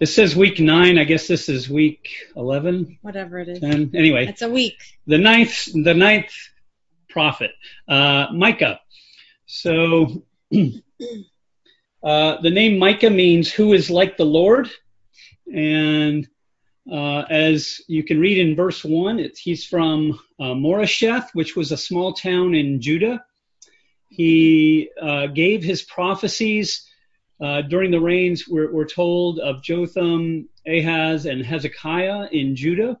It says week nine. I guess this is week eleven. Whatever it is. 10. Anyway, It's a week. the ninth, the ninth prophet, uh, Micah. So, uh, the name Micah means "who is like the Lord," and uh, as you can read in verse one, it's, he's from uh, Moresheth, which was a small town in Judah. He uh, gave his prophecies during the reigns, we're, we're told, of Jotham, Ahaz, and Hezekiah in Judah.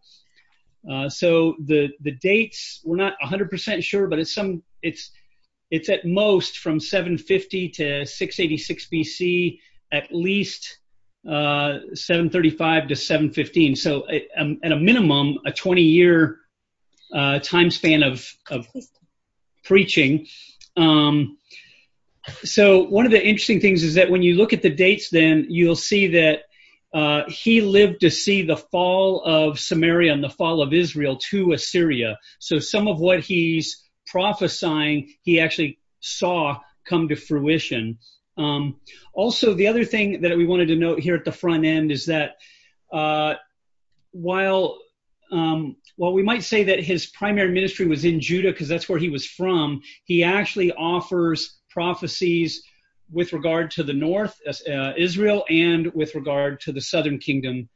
Uh, so the the dates we're not 100% sure, but it's some it's it's at most from 750 to 686 BC, at least uh, 735 to 715. So at, at a minimum, a 20 year uh, time span of of preaching. Um, so one of the interesting things is that when you look at the dates, then you'll see that uh, he lived to see the fall of Samaria and the fall of Israel to Assyria. So some of what he's prophesying, he actually saw come to fruition. Um, also, the other thing that we wanted to note here at the front end is that uh, while um, while we might say that his primary ministry was in Judah because that's where he was from, he actually offers prophecies with regard to the north, uh, Israel, and with regard to the southern kingdom,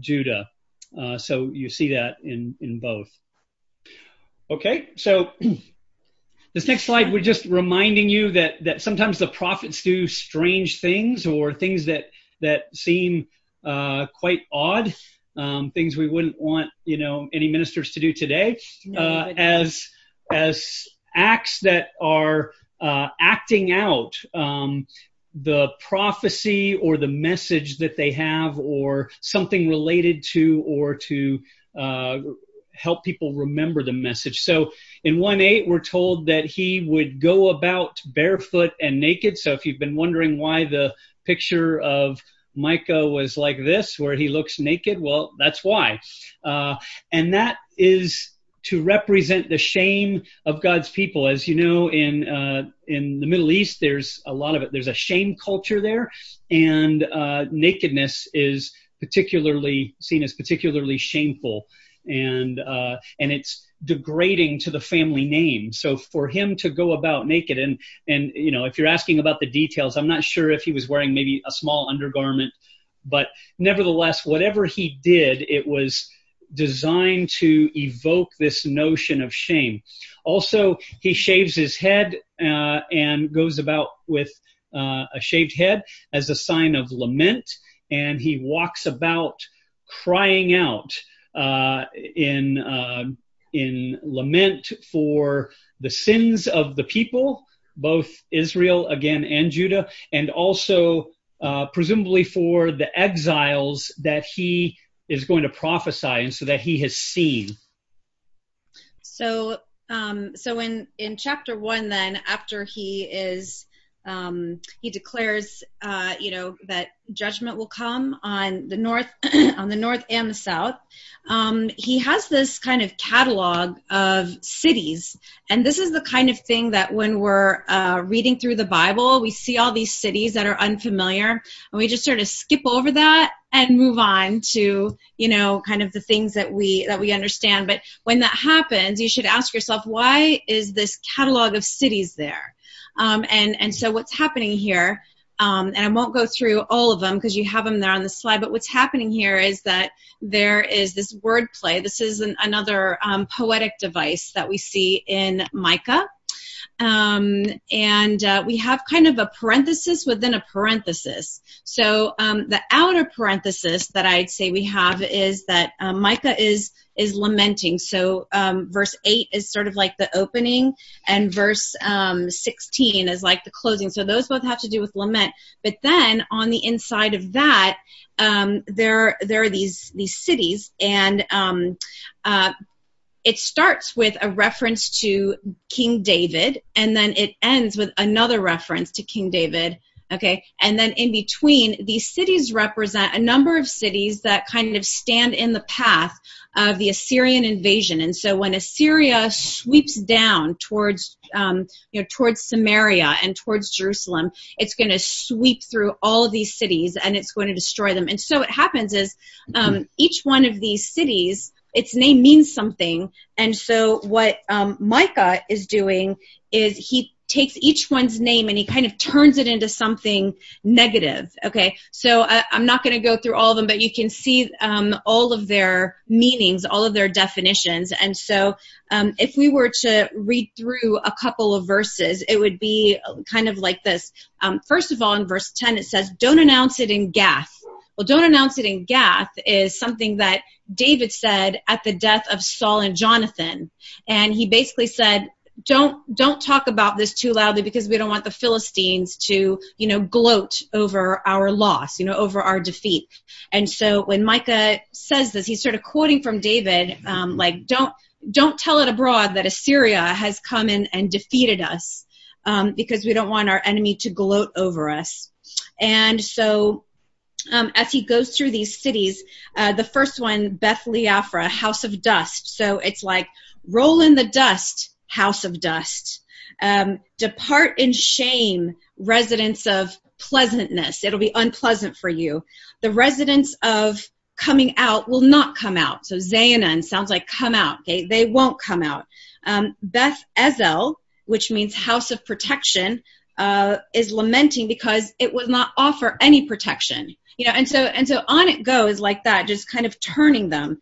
Judah. Uh, so you see that in, in both. Okay, so this next slide, we're just reminding you that, that sometimes the prophets do strange things or things that, that seem uh, quite odd, um, things we wouldn't want, you know, any ministers to do today, uh, as, as acts that are acting out um, the prophecy or the message that they have or something related to or to uh, help people remember the message. So in 1 8, we're told that he would go about barefoot and naked. So if you've been wondering why the picture of Micah was like this, where he looks naked, well, that's why. Uh, and that is to represent the shame of God's people. As you know, in uh, in the Middle East, there's a lot of it. There's a shame culture there, and uh, nakedness is particularly seen as particularly shameful, and uh, and it's degrading to the family name. So for him to go about naked, and and you know, if you're asking about the details, I'm not sure if he was wearing maybe a small undergarment, but nevertheless, whatever he did, it was designed to evoke this notion of shame. Also, he shaves his head uh, and goes about with uh, a shaved head as a sign of lament, and he walks about crying out uh, in uh, in lament for the sins of the people, both Israel again and Judah, and also uh, presumably for the exiles that he is going to prophesy and so that he has seen. So, um, so in in chapter one, then after he is he declares, uh, you know, that judgment will come on the north, on the north and the south. Um, he has this kind of catalog of cities, and this is the kind of thing that when we're uh, reading through the Bible, we see all these cities that are unfamiliar, and we just sort of skip over that and move on to, you know, kind of the things that we that we understand. But when that happens, you should ask yourself, why is this catalog of cities there? Um, and, and so what's happening here, um, and I won't go through all of them because you have them there on the slide, but what's happening here is that there is this wordplay. This is an, another um, poetic device that we see in Micah. Um, and uh, we have kind of a parenthesis within a parenthesis. So um, the outer parenthesis that I'd say we have is that uh, Micah is is lamenting. So um, verse eight is sort of like the opening, and verse um, sixteen is like the closing. So those both have to do with lament. But then on the inside of that, um, there there are these these cities, and um, uh, it starts with a reference to King David, and then it ends with another reference to King David Okay, and then in between, these cities represent a number of cities that kind of stand in the path of the Assyrian invasion. And so when Assyria sweeps down towards, um, you know, towards Samaria and towards Jerusalem, it's going to sweep through all of these cities and it's going to destroy them. And so what happens is um, each one of these cities its name means something. And so what um, Micah is doing is he takes each one's name and he kind of turns it into something negative. Okay, so I, am not going to go through all of them, but you can see um, all of their meanings, all of their definitions. And so um, if we were to read through a couple of verses, it would be kind of like this. Um, first of all, in verse 10, it says, Don't announce it in Gath. Well, don't announce it in Gath is something that David said at the death of Saul and Jonathan. And he basically said, don't don't talk about this too loudly because we don't want the Philistines to you know gloat over our loss, you know, over our defeat. And so when Micah says this, he's sort of quoting from David, um, like don't don't tell it abroad that Assyria has come in and defeated us um, because we don't want our enemy to gloat over us. And so as he goes through these cities, uh, the first one, Beth Leaphrah, house of dust. So it's like, roll in the dust, house of dust. Um, depart in shame, residents of pleasantness. It'll be unpleasant for you. The residents of coming out will not come out. So Zaanan sounds like come out. Okay, they won't come out. Um, Beth Ezel, which means house of protection, uh, is lamenting because it will not offer any protection you know and so and so on it goes like that just kind of turning them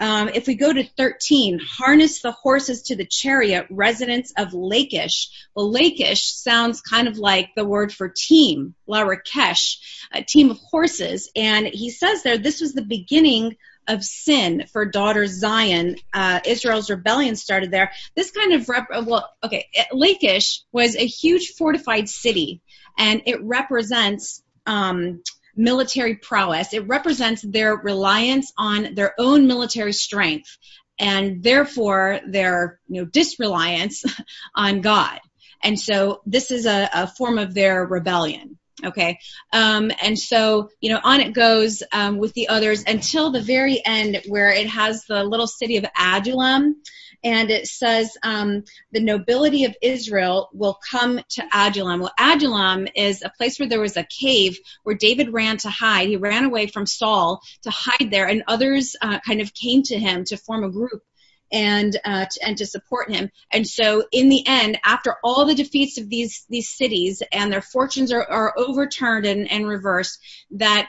um, if we go to 13, harness the horses to the chariot, residents of Lachish. Well, Lachish sounds kind of like the word for team, La Rakesh, a team of horses. And he says there, this was the beginning of sin for daughter Zion. Uh, Israel's rebellion started there. This kind of, rep- well, okay, Lachish was a huge fortified city, and it represents um, military prowess. It represents their reliance on their own military strength and therefore their you know disreliance on God. And so this is a, a form of their rebellion. Okay. Um, and so, you know, on it goes um, with the others until the very end where it has the little city of Adullam and it says um, the nobility of Israel will come to Adullam. Well, Adullam is a place where there was a cave where David ran to hide. He ran away from Saul to hide there, and others uh, kind of came to him to form a group and uh, to, and to support him. And so, in the end, after all the defeats of these these cities and their fortunes are, are overturned and, and reversed, that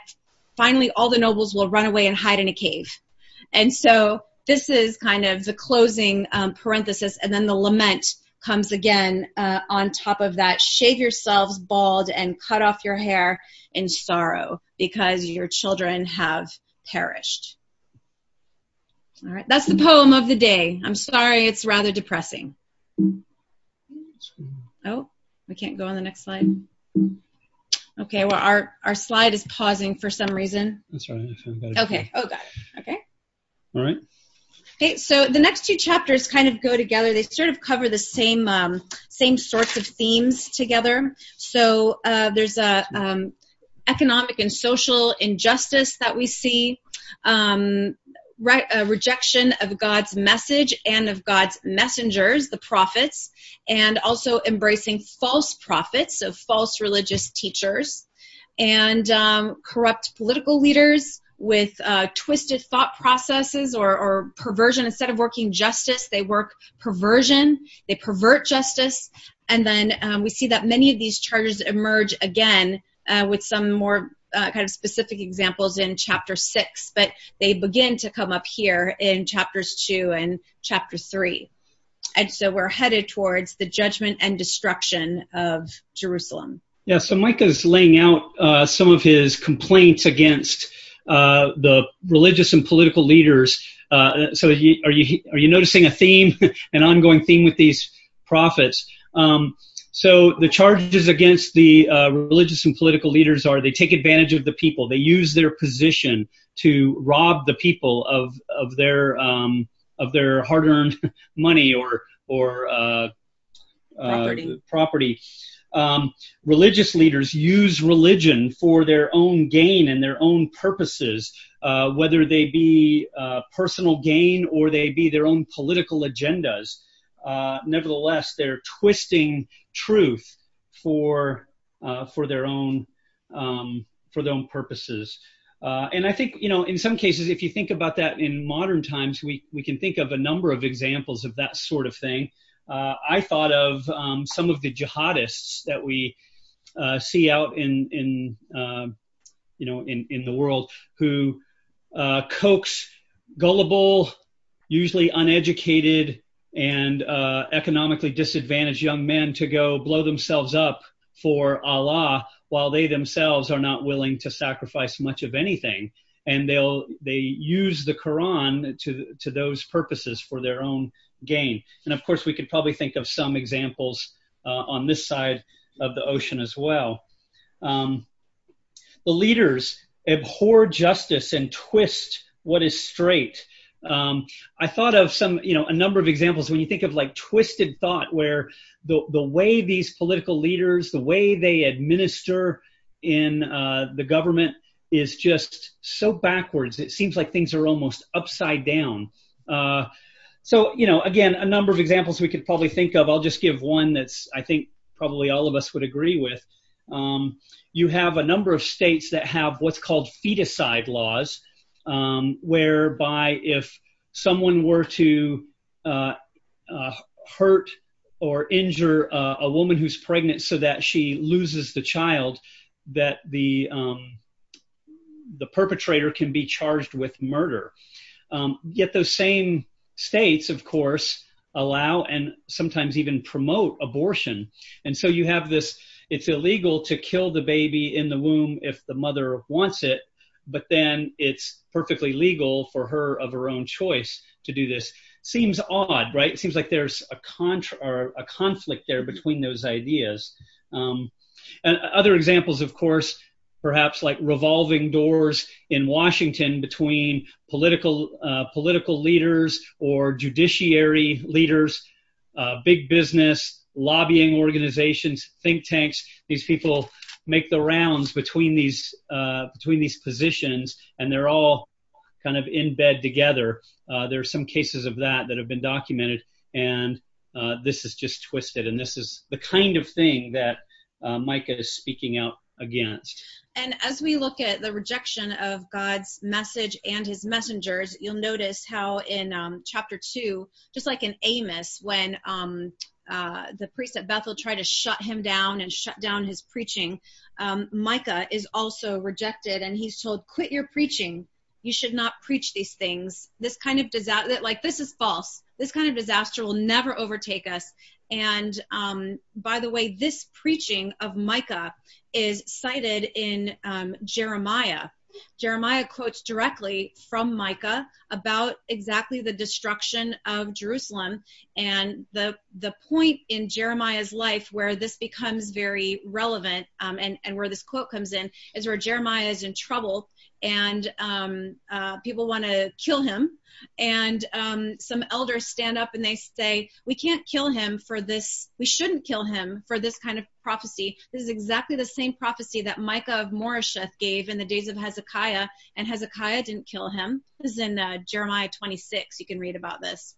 finally all the nobles will run away and hide in a cave. And so this is kind of the closing um, parenthesis, and then the lament comes again uh, on top of that. Shave yourselves bald and cut off your hair in sorrow because your children have perished. All right, that's the poem of the day. I'm sorry, it's rather depressing. Oh, we can't go on the next slide. Okay, well, our, our slide is pausing for some reason. That's right. Okay, oh, got it. Okay. All right. Okay, so the next two chapters kind of go together. They sort of cover the same um, same sorts of themes together. So uh, there's a um, economic and social injustice that we see, um, re- rejection of God's message and of God's messengers, the prophets, and also embracing false prophets, so false religious teachers, and um, corrupt political leaders with uh, twisted thought processes or, or, perversion. Instead of working justice, they work perversion. They pervert justice. And then um, we see that many of these charges emerge again uh, with some more uh, kind of specific examples in chapter six, but they begin to come up here in chapters two and chapter three. And so we're headed towards the judgment and destruction of Jerusalem. Yeah, so Micah's laying out uh, some of his complaints against uh, the religious and political leaders. Uh, so you, are you are you noticing a theme, an ongoing theme with these prophets? Um, so the charges against the uh, religious and political leaders are they take advantage of the people. They use their position to rob the people of of their um, of their hard-earned money or or uh, Property. property. Um, religious leaders use religion for their own gain and their own purposes, uh, whether they be uh, personal gain or they be their own political agendas. Uh, nevertheless, they're twisting truth for uh, for their own um, for their own purposes. Uh, and I think, you know, in some cases, if you think about that in modern times, we, we can think of a number of examples of that sort of thing. Uh, I thought of um, some of the jihadists that we uh, see out in, in uh, you know, in, in the world who uh, coax gullible, usually uneducated, and uh, economically disadvantaged young men to go blow themselves up for Allah while they themselves are not willing to sacrifice much of anything. And they'll, they use the Quran to, to those purposes for their own gain. And of course, we could probably think of some examples uh, on this side of the ocean as well. Um, the leaders abhor justice and twist what is straight. Um, I thought of some, you know, a number of examples when you think of like twisted thought where the, the way these political leaders, the way they administer in uh, the government is just so backwards. It seems like things are almost upside down. Uh, so, you know, again, a number of examples we could probably think of. I'll just give one that's, I think, probably all of us would agree with. Um, you have a number of states that have what's called feticide laws, um, whereby if someone were to uh, uh, hurt or injure uh, a woman who's pregnant so that she loses the child, that the um, the perpetrator can be charged with murder. Um, yet those same states, of course, allow and sometimes even promote abortion. And so you have this, it's illegal to kill the baby in the womb if the mother wants it, but then it's perfectly legal for her of her own choice to do this. Seems odd, right? It seems like there's a conflict there between those ideas. Um, and other examples, of course, perhaps like revolving doors in Washington between political uh, political leaders or judiciary leaders, uh, big business, lobbying organizations, think tanks. These people make the rounds between these uh, between these positions, and they're all kind of in bed together. Uh, there are some cases of that that have been documented, and uh, this is just twisted. And this is the kind of thing that uh, Micah is speaking out against. And as we look at the rejection of God's message and his messengers, you'll notice how in um, chapter 2, just like in Amos, when um, uh, the priest at Bethel tried to shut him down and shut down his preaching, um, Micah is also rejected and he's told, Quit your preaching. You should not preach these things. This kind of disaster, like this is false. This kind of disaster will never overtake us. And um, by the way, this preaching of Micah is cited in um, Jeremiah. Jeremiah quotes directly from Micah about exactly the destruction of Jerusalem and the the point in Jeremiah's life where this becomes very relevant um, and where this quote comes in is where Jeremiah is in trouble and um, uh, people want to kill him. And um, some elders stand up and they say, "We can't kill him for this. We shouldn't kill him for this kind of prophecy. This is exactly the same prophecy that Micah of Moresheth gave in the days of Hezekiah, and Hezekiah didn't kill him. This is in uh, Jeremiah 26. You can read about this.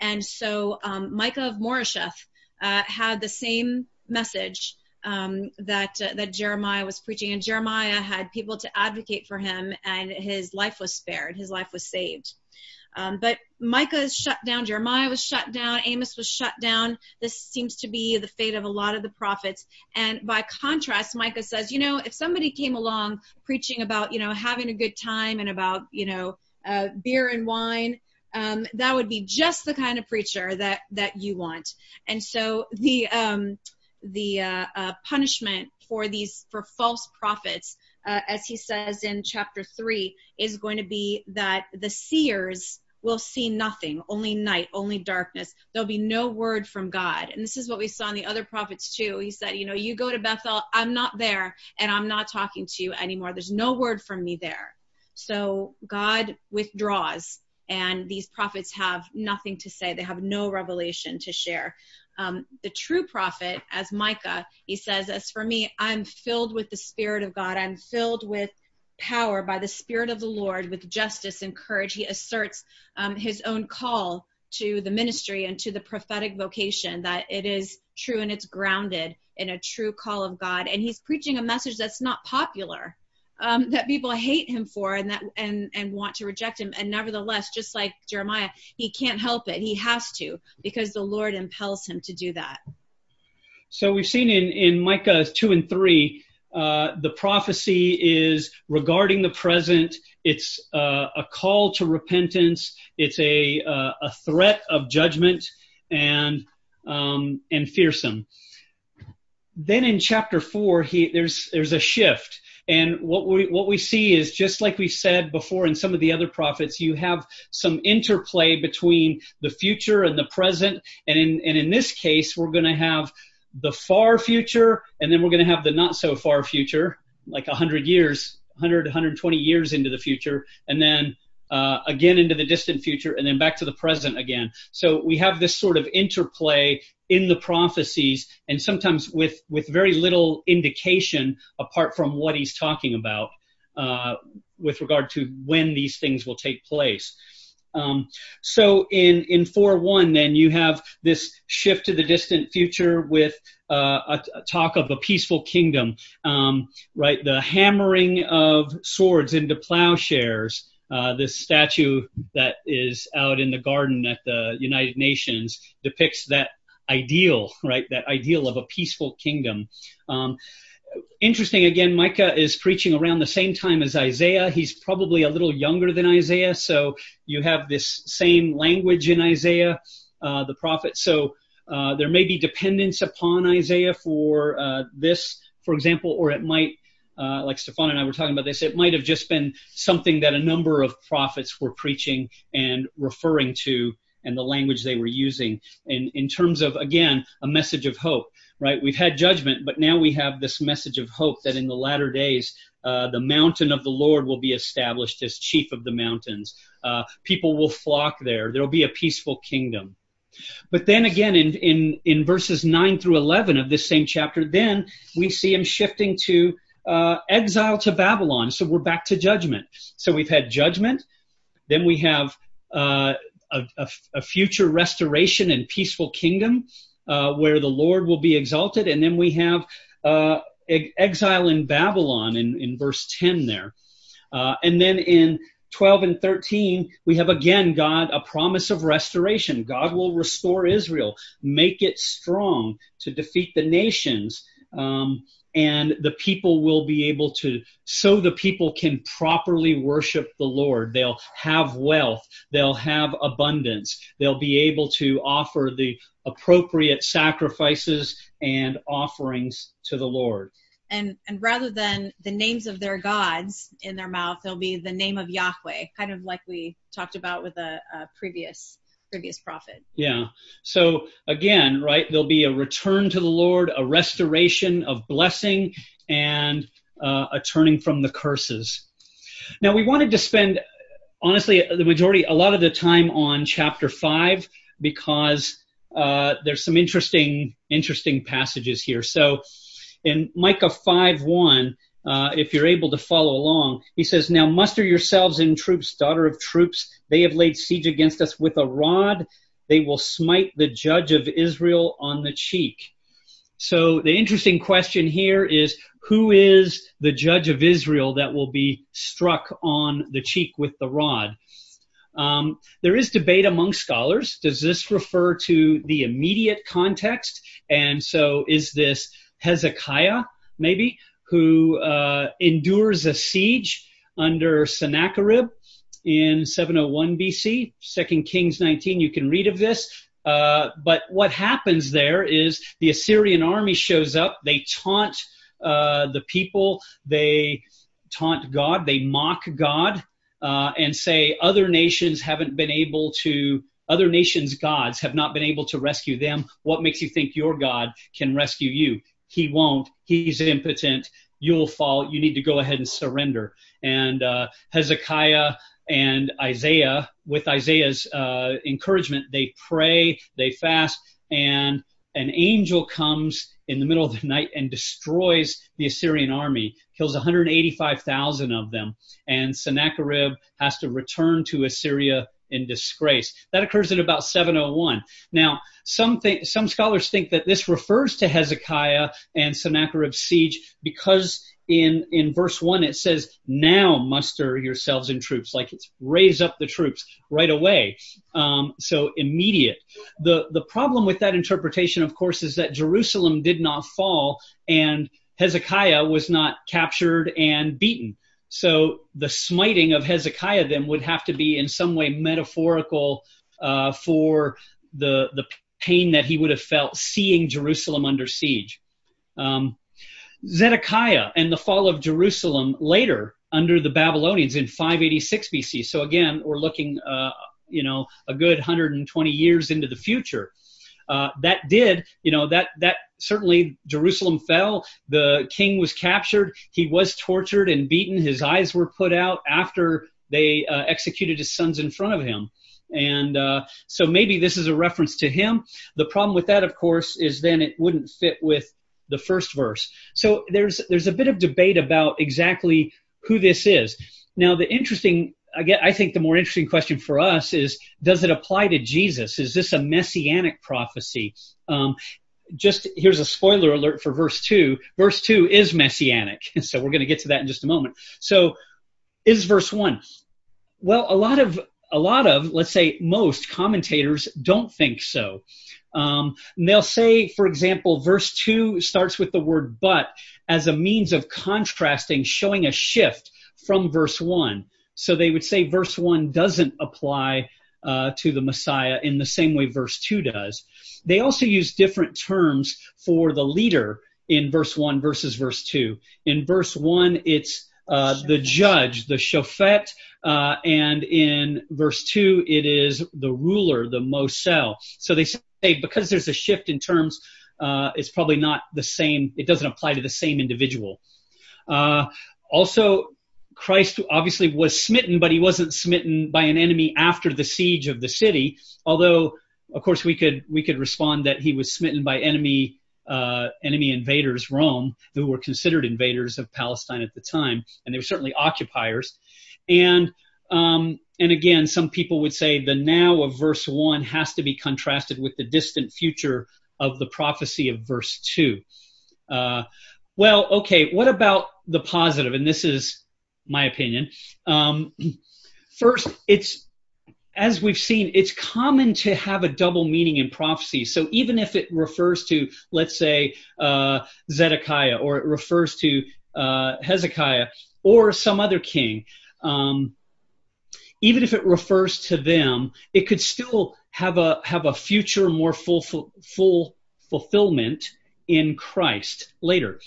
And so um, Micah of Moresheth uh, had the same message um, that uh, that Jeremiah was preaching, and Jeremiah had people to advocate for him, and his life was spared, his life was saved. Um, but Micah is shut down, Jeremiah was shut down, Amos was shut down. This seems to be the fate of a lot of the prophets. And by contrast, Micah says, you know, if somebody came along preaching about, you know, having a good time and about, you know, uh, beer and wine, um, that would be just the kind of preacher that that you want. And so the um, the uh, uh, punishment for these for false prophets, uh, as he says in chapter three, is going to be that the seers will see nothing, only night, only darkness. There'll be no word from God. And this is what we saw in the other prophets too. He said, you know, you go to Bethel, I'm not there, and I'm not talking to you anymore. There's no word from me there. So God withdraws and these prophets have nothing to say. They have no revelation to share. Um, the true prophet, as Micah, he says, As for me, I'm filled with the Spirit of God. I'm filled with power by the Spirit of the Lord, with justice and courage. He asserts um, his own call to the ministry and to the prophetic vocation that it is true and it's grounded in a true call of God. And he's preaching a message that's not popular um, that people hate him for and that and and want to reject him and nevertheless just like jeremiah he can't help it he has to because the lord impels him to do that so we've seen in in micah 2 and 3 uh, the prophecy is regarding the present. It's uh, a call to repentance. It's a uh, a threat of judgment and um, and fearsome. Then in chapter four, he there's there's a shift. And what we what we see is just like we said before in some of the other prophets, you have some interplay between the future and the present. And in and in this case, we're going to have the far future, and then we're going to have the not so far future, like 100 years, 100, 120 years into the future, and then uh, again into the distant future, and then back to the present again. So we have this sort of interplay in the prophecies, and sometimes with with very little indication apart from what he's talking about uh, with regard to when these things will take place. Um, so in in four one, then you have this shift to the distant future with uh, a, a, talk of a peaceful kingdom, um, right? The hammering of swords into plowshares. Uh, this statue that is out in the garden at the United Nations depicts that ideal, right? That ideal of a peaceful kingdom. Um, interesting again, Micah is preaching around the same time as Isaiah. He's probably a little younger than Isaiah, so you have this same language in Isaiah, uh, the prophet. So uh, there may be dependence upon Isaiah for uh, this, for example, or it might, uh, like Stefan and I were talking about this, it might have just been something that a number of prophets were preaching and referring to and the language they were using in, in terms of, again, a message of hope right? We've had judgment, but now we have this message of hope that in the latter days, uh, the mountain of the Lord will be established as chief of the mountains. Uh, people will flock there. There'll be a peaceful kingdom. But then again, in, in, in verses 9 through 11 of this same chapter, then we see him shifting to uh, exile to Babylon. So we're back to judgment. So we've had judgment, then we have uh, a, a, a future restoration and peaceful kingdom uh, where the Lord will be exalted. And then we have uh, exile in Babylon in, in verse 10 there. Uh, and then in 12 and 13, we have again God, a promise of restoration. God will restore Israel, make it strong to defeat the nations. Um, and the people will be able to, so the people can properly worship the Lord. They'll have wealth. They'll have abundance. They'll be able to offer the appropriate sacrifices and offerings to the Lord. And, and rather than the names of their gods in their mouth, there'll be the name of Yahweh, kind of like we talked about with a, a previous previous. Yeah. So again, right, there'll be a return to the Lord, a restoration of blessing, and uh, a turning from the curses. Now, we wanted to spend, honestly, the majority, a lot of the time on chapter five because uh, there's some interesting, interesting passages here. So in Micah 5 1, uh, if you're able to follow along. He says, Now muster yourselves in troops, daughter of troops. They have laid siege against us with a rod. They will smite the judge of Israel on the cheek. So the interesting question here is who is the judge of Israel that will be struck on the cheek with the rod? Um, there is debate among scholars. Does this refer to the immediate context? And so is this Hezekiah, maybe? Who uh, endures a siege under Sennacherib in 701 BC. 2 Kings 19, you can read of this. Uh, but what happens there is the Assyrian army shows up. They taunt uh, the people. They taunt God. They mock God uh, and say other nations haven't been able to. Other nations' gods have not been able to rescue them. What makes you think your God can rescue you? He won't. He's impotent. You'll fall. You need to go ahead and surrender. And uh, Hezekiah and Isaiah, with Isaiah's uh, encouragement, they pray, they fast, and an angel comes in the middle of the night and destroys the Assyrian army, kills 185,000 of them, and Sennacherib has to return to Assyria in disgrace. That occurs at about 701. Now, some some scholars think that this refers to Hezekiah and Sennacherib's siege because in in verse one it says, "Now muster yourselves in troops," like it's raise up the troops right away. Um, so immediate. The the problem with that interpretation, of course, is that Jerusalem did not fall and Hezekiah was not captured and beaten. So the smiting of Hezekiah then would have to be in some way metaphorical uh, for the the pain that he would have felt seeing Jerusalem under siege. Um, Zedekiah and the fall of Jerusalem later under the Babylonians in 586 BC. So again, we're looking, uh, you know, a good 120 years into the future. Uh, that did, you know, that that certainly Jerusalem fell. The king was captured. He was tortured and beaten. His eyes were put out after they uh, executed his sons in front of him. And uh, so maybe this is a reference to him. The problem with that, of course, is then it wouldn't fit with the first verse. So there's there's a bit of debate about exactly who this is. Now the interesting I think the more interesting question for us is does it apply to Jesus? Is this a messianic prophecy? Um, just here's a spoiler alert for verse 2. Verse 2 is messianic. So we're going to get to that in just a moment. So is verse 1. Well, a lot of a lot of, let's say most commentators don't think so. Um, they'll say, for example, verse 2 starts with the word but as a means of contrasting, showing a shift from verse 1. So they would say verse 1 doesn't apply uh, to the Messiah in the same way verse 2 does. They also use different terms for the leader in verse 1 versus verse 2. In verse 1, it's uh, the judge, the shofet, uh, and in verse 2, it is the ruler, the mosel. So they say because there's a shift in terms, uh, it's probably not the same, it doesn't apply to the same individual. Uh, also, Christ obviously was smitten, but he wasn't smitten by an enemy after the siege of the city. Although, of course, we could we could respond that he was smitten by enemy uh, enemy invaders, Rome, who were considered invaders of Palestine at the time, and they were certainly occupiers. And um, and again, some people would say the now of verse one has to be contrasted with the distant future of the prophecy of verse two. Uh, well, okay, what about the positive? And this is my opinion. Um, first, it's as we've seen, it's common to have a double meaning in prophecy. So even if it refers to, let's say, uh, Zedekiah, or it refers to uh, Hezekiah, or some other king, um, even if it refers to them, it could still have a have a future, more full full fulfillment in Christ later.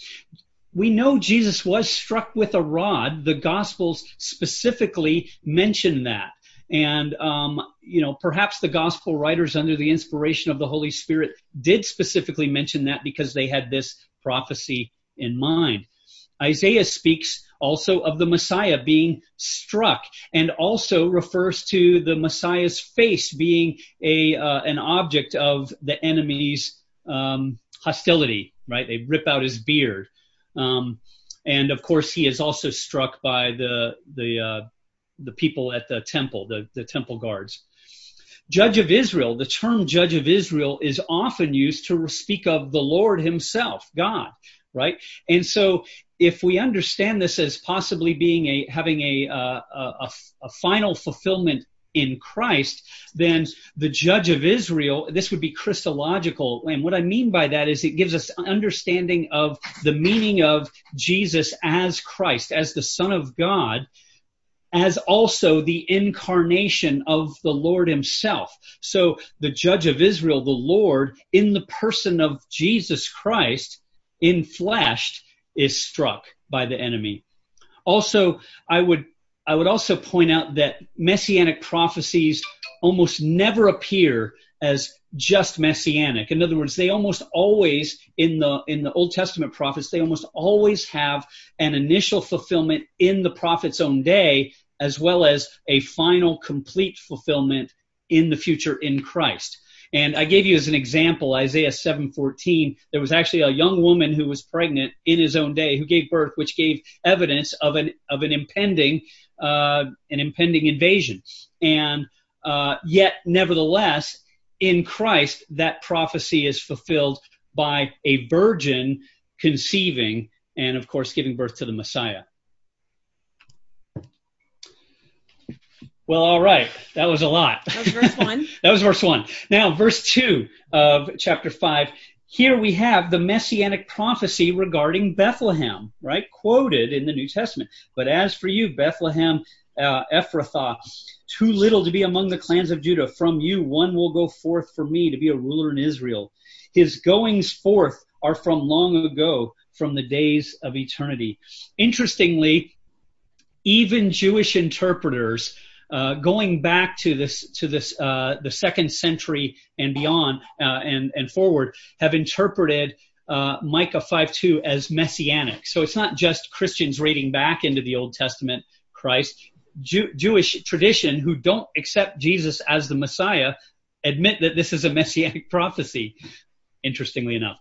We know Jesus was struck with a rod. The Gospels specifically mention that. And, um, you know, perhaps the gospel writers under the inspiration of the Holy Spirit did specifically mention that because they had this prophecy in mind. Isaiah speaks also of the Messiah being struck and also refers to the Messiah's face being a, uh, an object of the enemy's, um, hostility, right? They rip out his beard. Um, and of course, he is also struck by the, the, uh, the people at the temple, the, the temple guards. Judge of Israel, the term judge of Israel is often used to speak of the Lord himself, God, right? And so if we understand this as possibly being a, having a, uh, a, a final fulfillment in Christ, then the judge of Israel, this would be Christological. And what I mean by that is it gives us understanding of the meaning of Jesus as Christ, as the Son of God, as also the incarnation of the Lord himself. So the judge of Israel, the Lord, in the person of Jesus Christ, in flesh, is struck by the enemy. Also, I would I would also point out that messianic prophecies almost never appear as just messianic. In other words, they almost always in the in the Old Testament prophets, they almost always have an initial fulfillment in the prophet's own day as well as a final complete fulfillment in the future in Christ. And I gave you as an example Isaiah 7:14. There was actually a young woman who was pregnant in his own day who gave birth, which gave evidence of an of an impending uh, an impending invasion. And uh, yet, nevertheless, in Christ, that prophecy is fulfilled by a virgin conceiving and, of course, giving birth to the Messiah. Well, all right. That was a lot. That was verse one. that was verse one. Now, verse two of chapter five. Here we have the messianic prophecy regarding Bethlehem, right? Quoted in the New Testament. But as for you, Bethlehem, uh, Ephrathah, too little to be among the clans of Judah. From you, one will go forth for me to be a ruler in Israel. His goings forth are from long ago, from the days of eternity. Interestingly, even Jewish interpreters uh, going back to this to this uh, the second century and beyond uh, and and forward have interpreted uh, Micah 5:2 as messianic. So it's not just Christians reading back into the Old Testament Christ. Jew- Jewish tradition who don't accept Jesus as the Messiah admit that this is a messianic prophecy. Interestingly enough.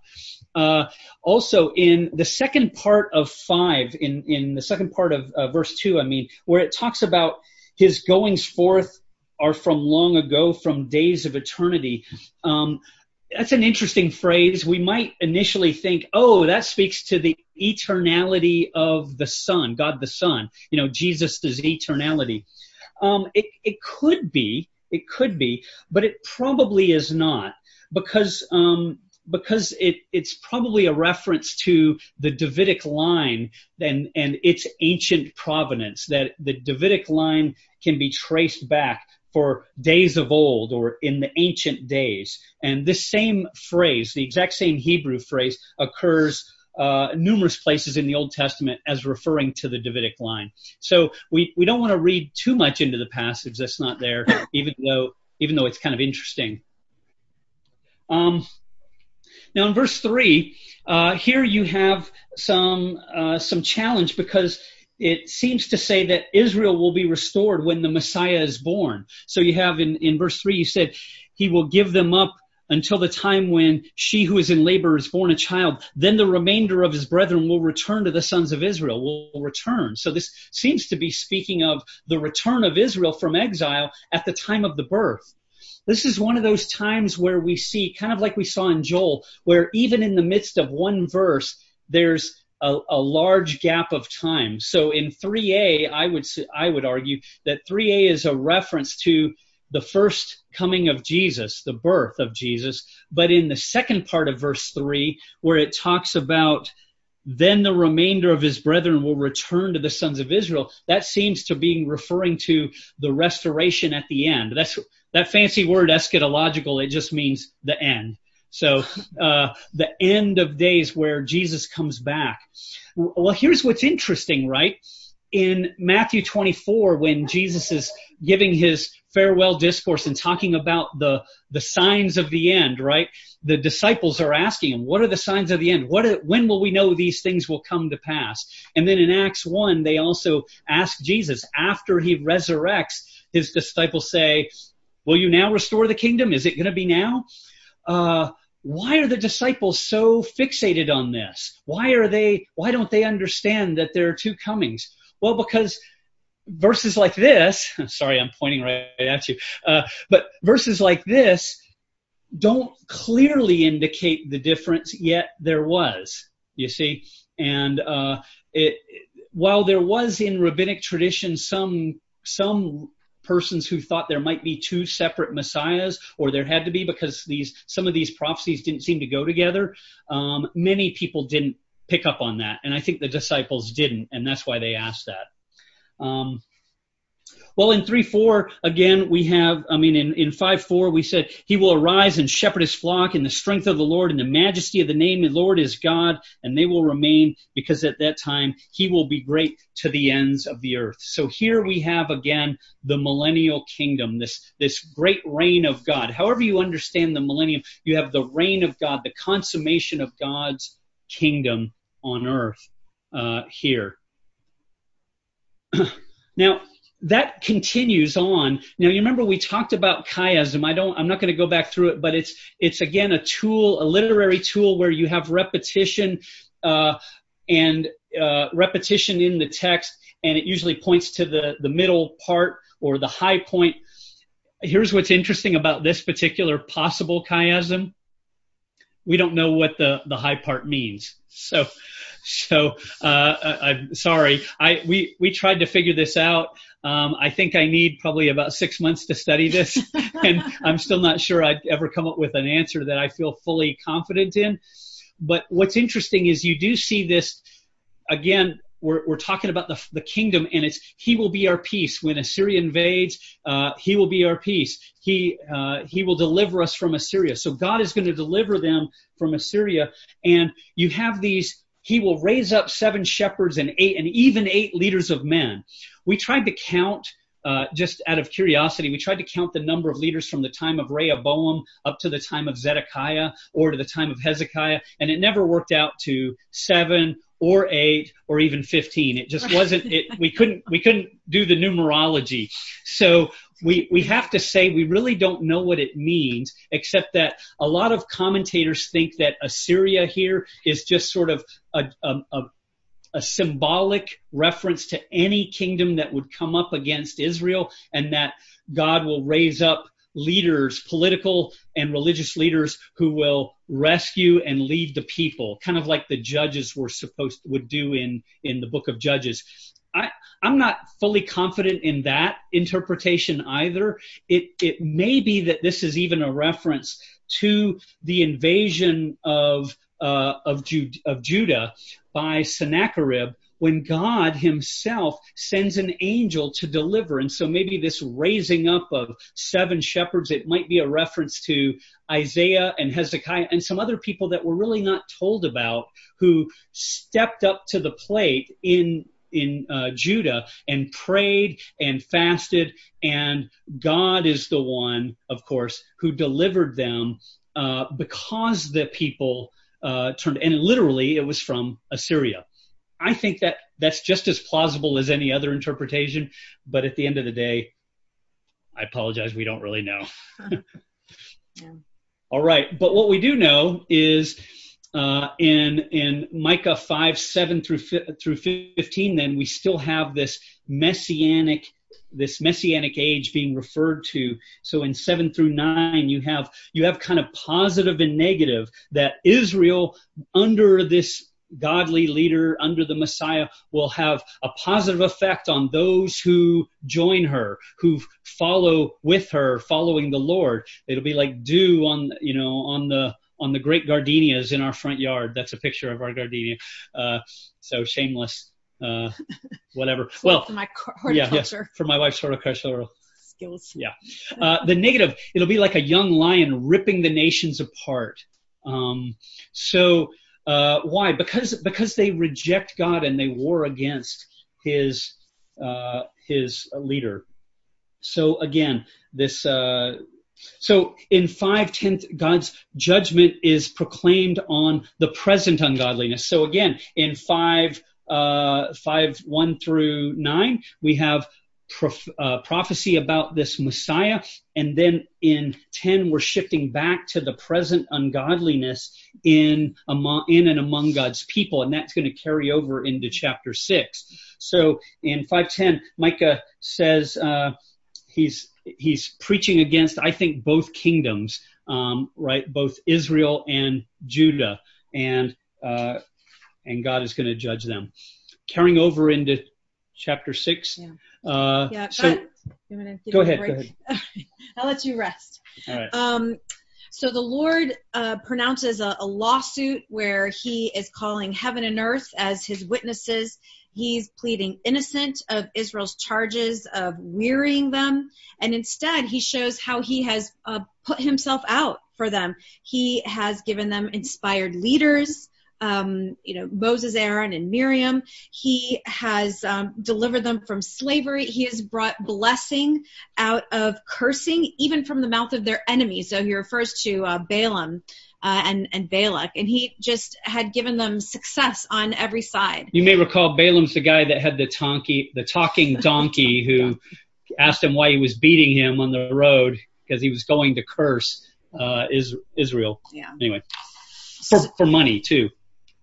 Uh, also, in the second part of five, in in the second part of uh, verse two, I mean, where it talks about his goings forth are from long ago, from days of eternity. Um, that's an interesting phrase. We might initially think, oh, that speaks to the eternality of the Son, God the Son. You know, Jesus is eternality. Um, it, it could be, it could be, but it probably is not because um, because it, it's probably a reference to the Davidic line and, and its ancient provenance, that the Davidic line can be traced back for days of old or in the ancient days. And this same phrase, the exact same Hebrew phrase, occurs uh, numerous places in the Old Testament as referring to the Davidic line. So we, we don't want to read too much into the passage that's not there, even though even though it's kind of interesting. Um, now in verse three, uh, here you have some uh, some challenge because it seems to say that Israel will be restored when the Messiah is born. So you have in, in verse three, you said, He will give them up until the time when she who is in labor is born a child. Then the remainder of his brethren will return to the sons of Israel, will return. So this seems to be speaking of the return of Israel from exile at the time of the birth. This is one of those times where we see, kind of like we saw in Joel, where even in the midst of one verse, there's a, a, large gap of time. So in 3a, I would I would argue that 3a is a reference to the first coming of Jesus, the birth of Jesus. But in the second part of verse 3, where it talks about then the remainder of his brethren will return to the sons of Israel. That seems to be referring to the restoration at the end. That's that fancy word eschatological. It just means the end. So uh, the end of days where Jesus comes back. Well, here's what's interesting, right? In Matthew 24, when Jesus is giving his farewell discourse and talking about the, the signs of the end, right? The disciples are asking him, what are the signs of the end? What, are, when will we know these things will come to pass? And then in Acts 1, they also ask Jesus, after he resurrects, his disciples say, will you now restore the kingdom? Is it going to be now? Uh, why are the disciples so fixated on this? Why are they, why don't they understand that there are two comings? Well, because verses like this, sorry, I'm pointing right at you, uh, but verses like this don't clearly indicate the difference, yet there was, you see. And uh, it, while there was in rabbinic tradition some some persons who thought there might be two separate messiahs, or there had to be because these some of these prophecies didn't seem to go together. Um, many people didn't pick up on that, and I think the disciples didn't, and that's why they asked that. Um, well, in 3 4, again, we have, I mean, in, in 5 4, we said, He will arise and shepherd his flock in the strength of the Lord, and the majesty of the name of the Lord is God, and they will remain because at that time He will be great to the ends of the earth. So here we have again the millennial kingdom, this, this great reign of God. However you understand the millennium, you have the reign of God, the consummation of God's kingdom on earth uh, here. now, that continues on. Now, you remember we talked about chiasm. I don't, I'm not going to go back through it, but it's, it's again a tool, a literary tool where you have repetition, uh, and, uh, repetition in the text, and it usually points to the, the middle part or the high point. Here's what's interesting about this particular possible chiasm. We don't know what the, the high part means. So, so uh, I, am sorry. I we we tried to figure this out. Um, I think I need probably about six months to study this, and I'm still not sure I'd ever come up with an answer that I feel fully confident in. But what's interesting is you do see this again. We're, we're talking about the, the kingdom, and it's He will be our peace when Assyria invades. Uh, he will be our peace. He uh, He will deliver us from Assyria. So God is going to deliver them from Assyria, and you have these he will raise up seven shepherds and eight and even eight leaders of men. We tried to count uh, just out of curiosity, we tried to count the number of leaders from the time of Rehoboam up to the time of Zedekiah or to the time of Hezekiah, and it never worked out to seven or eight or even 15. It just wasn't, it, we couldn't, we couldn't do the numerology. So we, we have to say we really don't know what it means, except that a lot of commentators think that Assyria here is just sort of a, a, a, a symbolic reference to any kingdom that would come up against Israel and that God will raise up leaders, political and religious leaders who will rescue and lead the people, kind of like the judges were supposed would do in in the book of Judges. I, I'm not fully confident in that interpretation either. It, it may be that this is even a reference to the invasion of, of, Ju- of Judah by Sennacherib when God himself sends an angel to deliver. And so maybe this raising up of seven shepherds, it might be a reference to Isaiah and Hezekiah and some other people that were really not told about who stepped up to the plate in in uh, Judah and prayed and fasted, and God is the one, of course, who delivered them uh, because the people uh, turned. And literally, it was from Assyria. I think that that's just as plausible as any other interpretation, but at the end of the day, I apologize, we don't really know. yeah. All right, but what we do know is uh, in in Micah 5, 7 through through 15, then we still have this messianic this messianic age being referred to. So in 7 through 9, you have you have kind of positive and negative that Israel under this godly leader under the Messiah will have a positive effect on those who join her, who follow with her, following the Lord. It'll be like dew on, you know, on the, on the great gardenias in our front yard. That's a picture of our gardenia. Uh, so shameless, uh, whatever. well, for my horticulture. Yeah, yeah, for my wife's horticultural skills. Yeah. Uh, the negative, it'll be like a young lion ripping the nations apart. Um, so, uh, why? Because, because they reject God and they war against his, uh, his leader. So again, this, uh, so in 510, God's judgment is proclaimed on the present ungodliness. So again, in 5, uh, 5, 1 through 9, we have prof, uh, prophecy about this Messiah. And then in 10, we're shifting back to the present ungodliness in, among, in and among God's people. And that's going to carry over into chapter 6. So in 510, Micah says, uh, he's he's preaching against, I think, both kingdoms, um, right? Both Israel and Judah, and uh, and God is going to judge them. Carrying over into chapter six. Yeah. Uh, yeah. So, go ahead. Go ahead. I'll let you rest. All right. Um, so the Lord uh, pronounces a, a, lawsuit where he is calling heaven and earth as his witnesses. He's pleading innocent of Israel's charges of wearying them, and instead he shows how he has uh, put himself out for them. He has given them inspired leaders, um, you know, Moses, Aaron, and Miriam. He has um, delivered them from slavery. He has brought blessing out of cursing, even from the mouth of their enemies. So he refers to uh, Balaam uh, and and Balak, and he just had given them success on every side. You may recall Balaam's the guy that had the donkey, the talking donkey, who asked him why he was beating him on the road because he was going to curse uh, Israel. Yeah. Anyway, for for money too.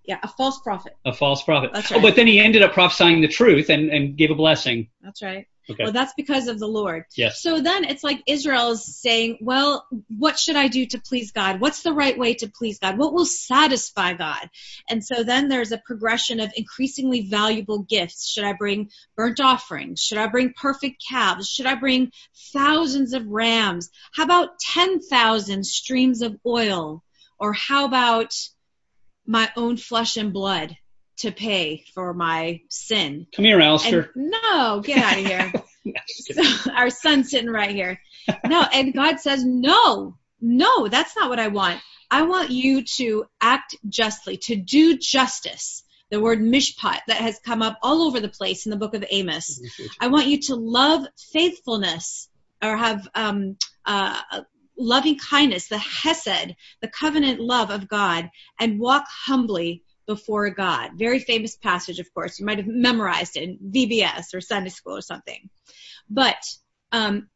Yeah, a false prophet. A false prophet. That's Oh, but then he ended up prophesying the truth and, and gave a blessing. That's right. Okay. Well, that's because of the Lord. Yes. So then it's like Israel is saying, well, what should I do to please God? What's the right way to please God? What will satisfy God? And so then there's a progression of increasingly valuable gifts. Should I bring burnt offerings? Should I bring perfect calves? Should I bring thousands of rams? How about 10,000 streams of oil? Or how about my own flesh and blood to pay for my sin? Come here, Alistair. And no, get out of here. So, our son's sitting right here. No, and God says, no, no, that's not what I want. I want you to act justly, to do justice. The word mishpat that has come up all over the place in the book of Amos. I want you to love faithfulness or have um, uh, loving kindness, the hesed, the covenant love of God, and walk humbly before God. Very famous passage, of course. You might have memorized it in VBS or Sunday school or something. But um,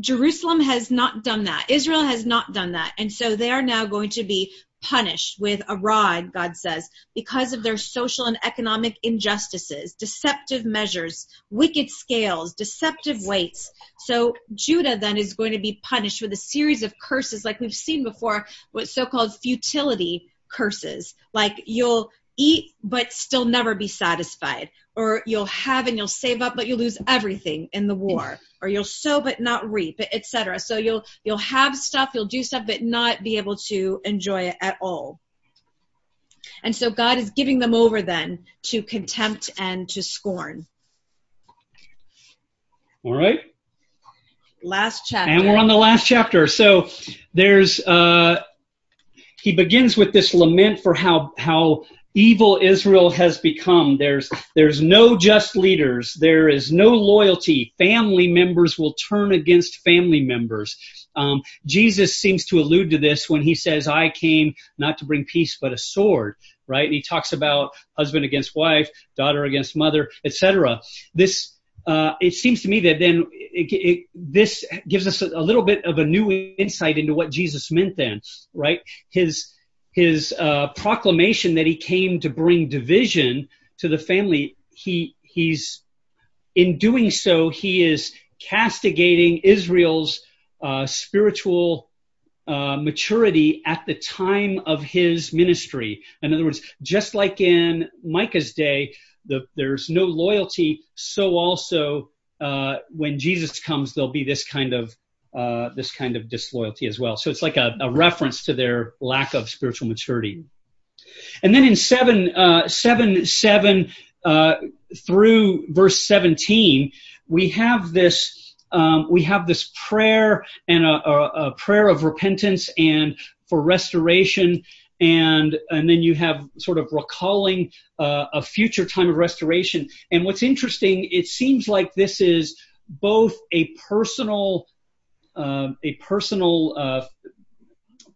Jerusalem has not done that. Israel has not done that. And so they are now going to be punished with a rod, God says, because of their social and economic injustices, deceptive measures, wicked scales, deceptive weights. So Judah then is going to be punished with a series of curses like we've seen before, what so-called futility curses. Like you'll eat but still never be satisfied. Or you'll have and you'll save up but you'll lose everything in the war. Or you'll sow but not reap, etc. So you'll you'll have stuff, you'll do stuff but not be able to enjoy it at all. And so God is giving them over then to contempt and to scorn. All right. Last chapter. And we're on the last chapter. So there's uh, he begins with this lament for how how evil Israel has become. There's there's no just leaders. There is no loyalty. Family members will turn against family members. Um, Jesus seems to allude to this when he says, "I came not to bring peace but a sword." Right? And he talks about husband against wife, daughter against mother, etc. This uh, it seems to me that then it, it, this gives us a, a, little bit of a new insight into what Jesus meant then, right? His his uh, proclamation that he came to bring division to the family, he he's in doing so he is castigating Israel's uh, spiritual uh, maturity at the time of his ministry. In other words, just like in Micah's day, the, there's no loyalty, so also uh, when Jesus comes, there'll be this kind of uh, this kind of disloyalty as well. So it's like a, a, reference to their lack of spiritual maturity. And then in seven uh, seven seven uh, through verse seventeen, we have this. Um, we have this prayer and a, a, a prayer of repentance and for restoration and and then you have sort of recalling uh, a future time of restoration. And what's interesting, it seems like this is both a personal a personal uh,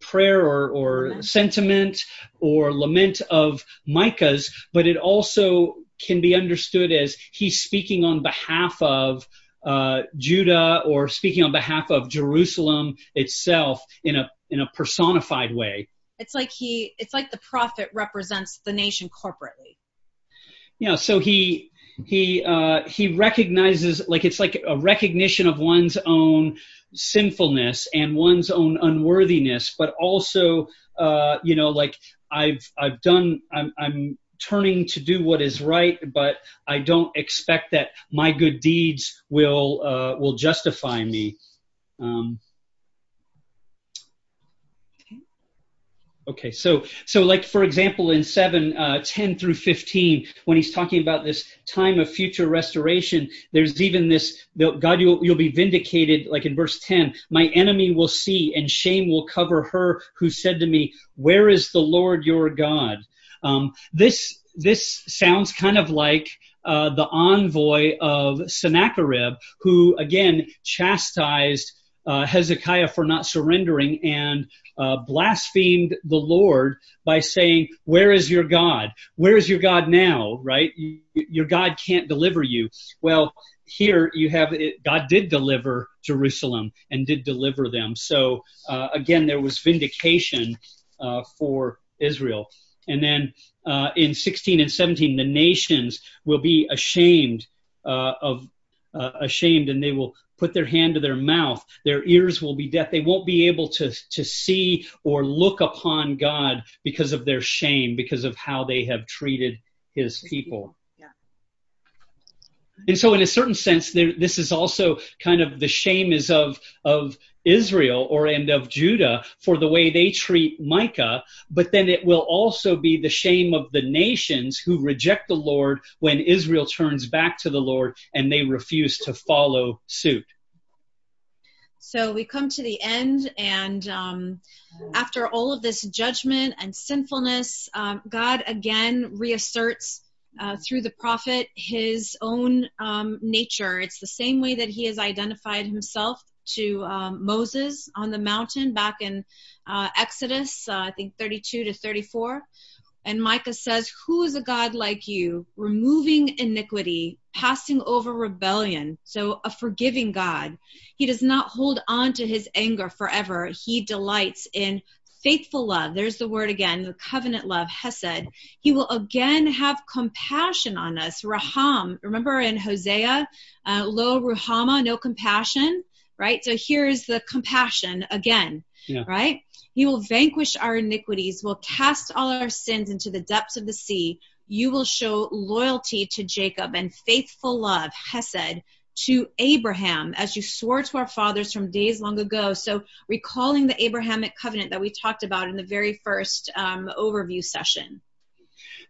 prayer or, sentiment or lament of Micah's, but it also can be understood as he's speaking on behalf of uh, Judah or speaking on behalf of Jerusalem itself in a in a personified way. It's like he it's like the prophet represents the nation corporately. Yeah, so he he uh, he recognizes like it's like a recognition of one's own sinfulness and one's own unworthiness, but also uh, you know like I've I've done I'm I'm turning to do what is right, but I don't expect that my good deeds will uh, will justify me. Um, Okay, so so like for example in seven uh, ten through fifteen, when he's talking about this time of future restoration, there's even this God you'll you'll be vindicated. Like in verse ten, my enemy will see and shame will cover her who said to me, Where is the Lord your God? Um, this this sounds kind of like uh, the envoy of Sennacherib, who again chastised Hezekiah for not surrendering and uh, blasphemed the Lord by saying, "Where is your God? Where is your God now?" Right? Your God can't deliver you. Well, here you have it, God did deliver Jerusalem and did deliver them. So uh, again, there was vindication uh, for Israel. And then uh, in 16 and 17, the nations will be ashamed uh, of uh, ashamed, and they will put their hand to their mouth. Their ears will be deaf. They won't be able to to see or look upon God because of their shame, because of how they have treated His people. Yeah. And so, in a certain sense, there, this is also kind of the shame is of of Israel or and of Judah for the way they treat Micah, but then it will also be the shame of the nations who reject the Lord when Israel turns back to the Lord and they refuse to follow suit. So we come to the end, and um, after all of this judgment and sinfulness, um, God again reasserts uh, through the prophet his own um, nature. It's the same way that he has identified himself to um, Moses on the mountain back in uh, Exodus, uh, I think 32 to 34. And Micah says, Who is a God like you, removing iniquity, passing over rebellion? So, a forgiving God. He does not hold on to his anger forever. He delights in faithful love. There's the word again, the covenant love, Hesed. He will again have compassion on us. Raham. Remember in Hosea, uh, lo ruhama, no compassion, right? So here's the compassion again, yeah. right? He will vanquish our iniquities, will cast all our sins into the depths of the sea. You will show loyalty to Jacob and faithful love, Hesed, to Abraham, as you swore to our fathers from days long ago. So, recalling the Abrahamic covenant that we talked about in the very first um, overview session.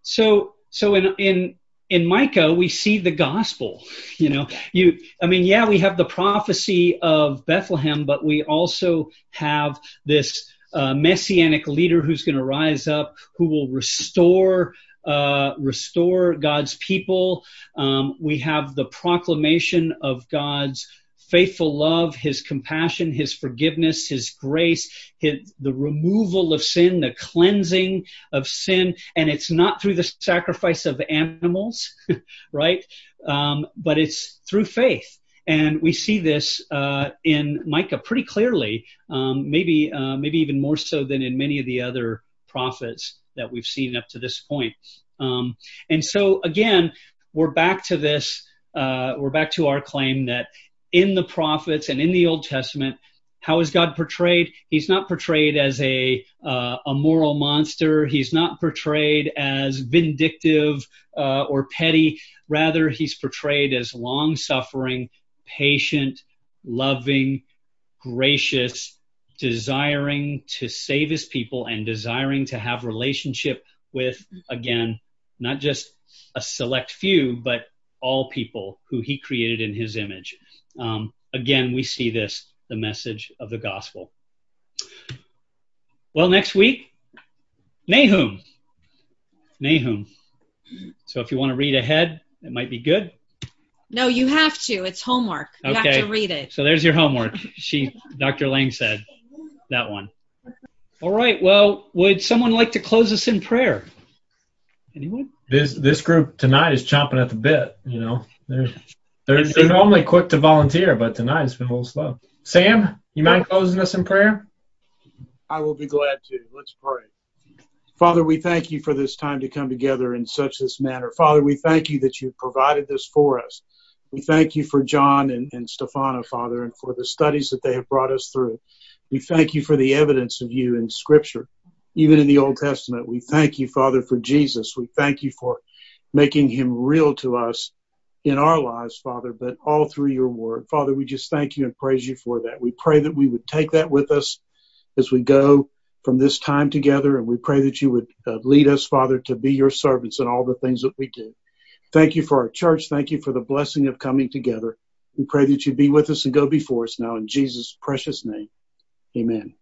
So, so in in in Micah, we see the gospel. You know, you, I mean, yeah, we have the prophecy of Bethlehem, but we also have this uh, messianic leader who's going to rise up, who will restore uh, restore God's people. Um, we have the proclamation of God's faithful love, His compassion, His forgiveness, His grace, his, the removal of sin, the cleansing of sin. And it's not through the sacrifice of animals, right? Um, but it's through faith. And we see this uh, in Micah pretty clearly, um, maybe uh, maybe even more so than in many of the other prophets that we've seen up to this point. Um, and so again, we're back to this. Uh, we're back to our claim that in the prophets and in the Old Testament, how is God portrayed? He's not portrayed as a uh, a moral monster. He's not portrayed as vindictive uh, or petty. Rather, he's portrayed as long suffering, patient, loving, gracious, desiring to save his people and desiring to have relationship with again not just a select few but all people who he created in his image Um, again we see this the message of the gospel well next week nahum nahum so if you want to read ahead it might be good no, you have to. It's homework. You okay. have to read it. So there's your homework. She, Dr. Lang said that one. All right. Well, would someone like to close us in prayer? Anyone? This this group tonight is chomping at the bit. You know, they're they're, they're normally quick to volunteer, but tonight it's been a little slow. Sam, you mind closing us in prayer? I will be glad to. Let's pray. Father, we thank you for this time to come together in such this manner. Father, we thank you that you provided this for us. We thank you for John and, and Stefana, Father, and for the studies that they have brought us through. We thank you for the evidence of you in Scripture, even in the Old Testament. We thank you, Father, for Jesus. We thank you for making him real to us in our lives, Father, but all through your word. Father, we just thank you and praise you for that. We pray that we would take that with us as we go from this time together, and we pray that you would uh, lead us, Father, to be your servants in all the things that we do. Thank you for our church. Thank you for the blessing of coming together. We pray that you be with us and go before us now in Jesus' precious name. Amen.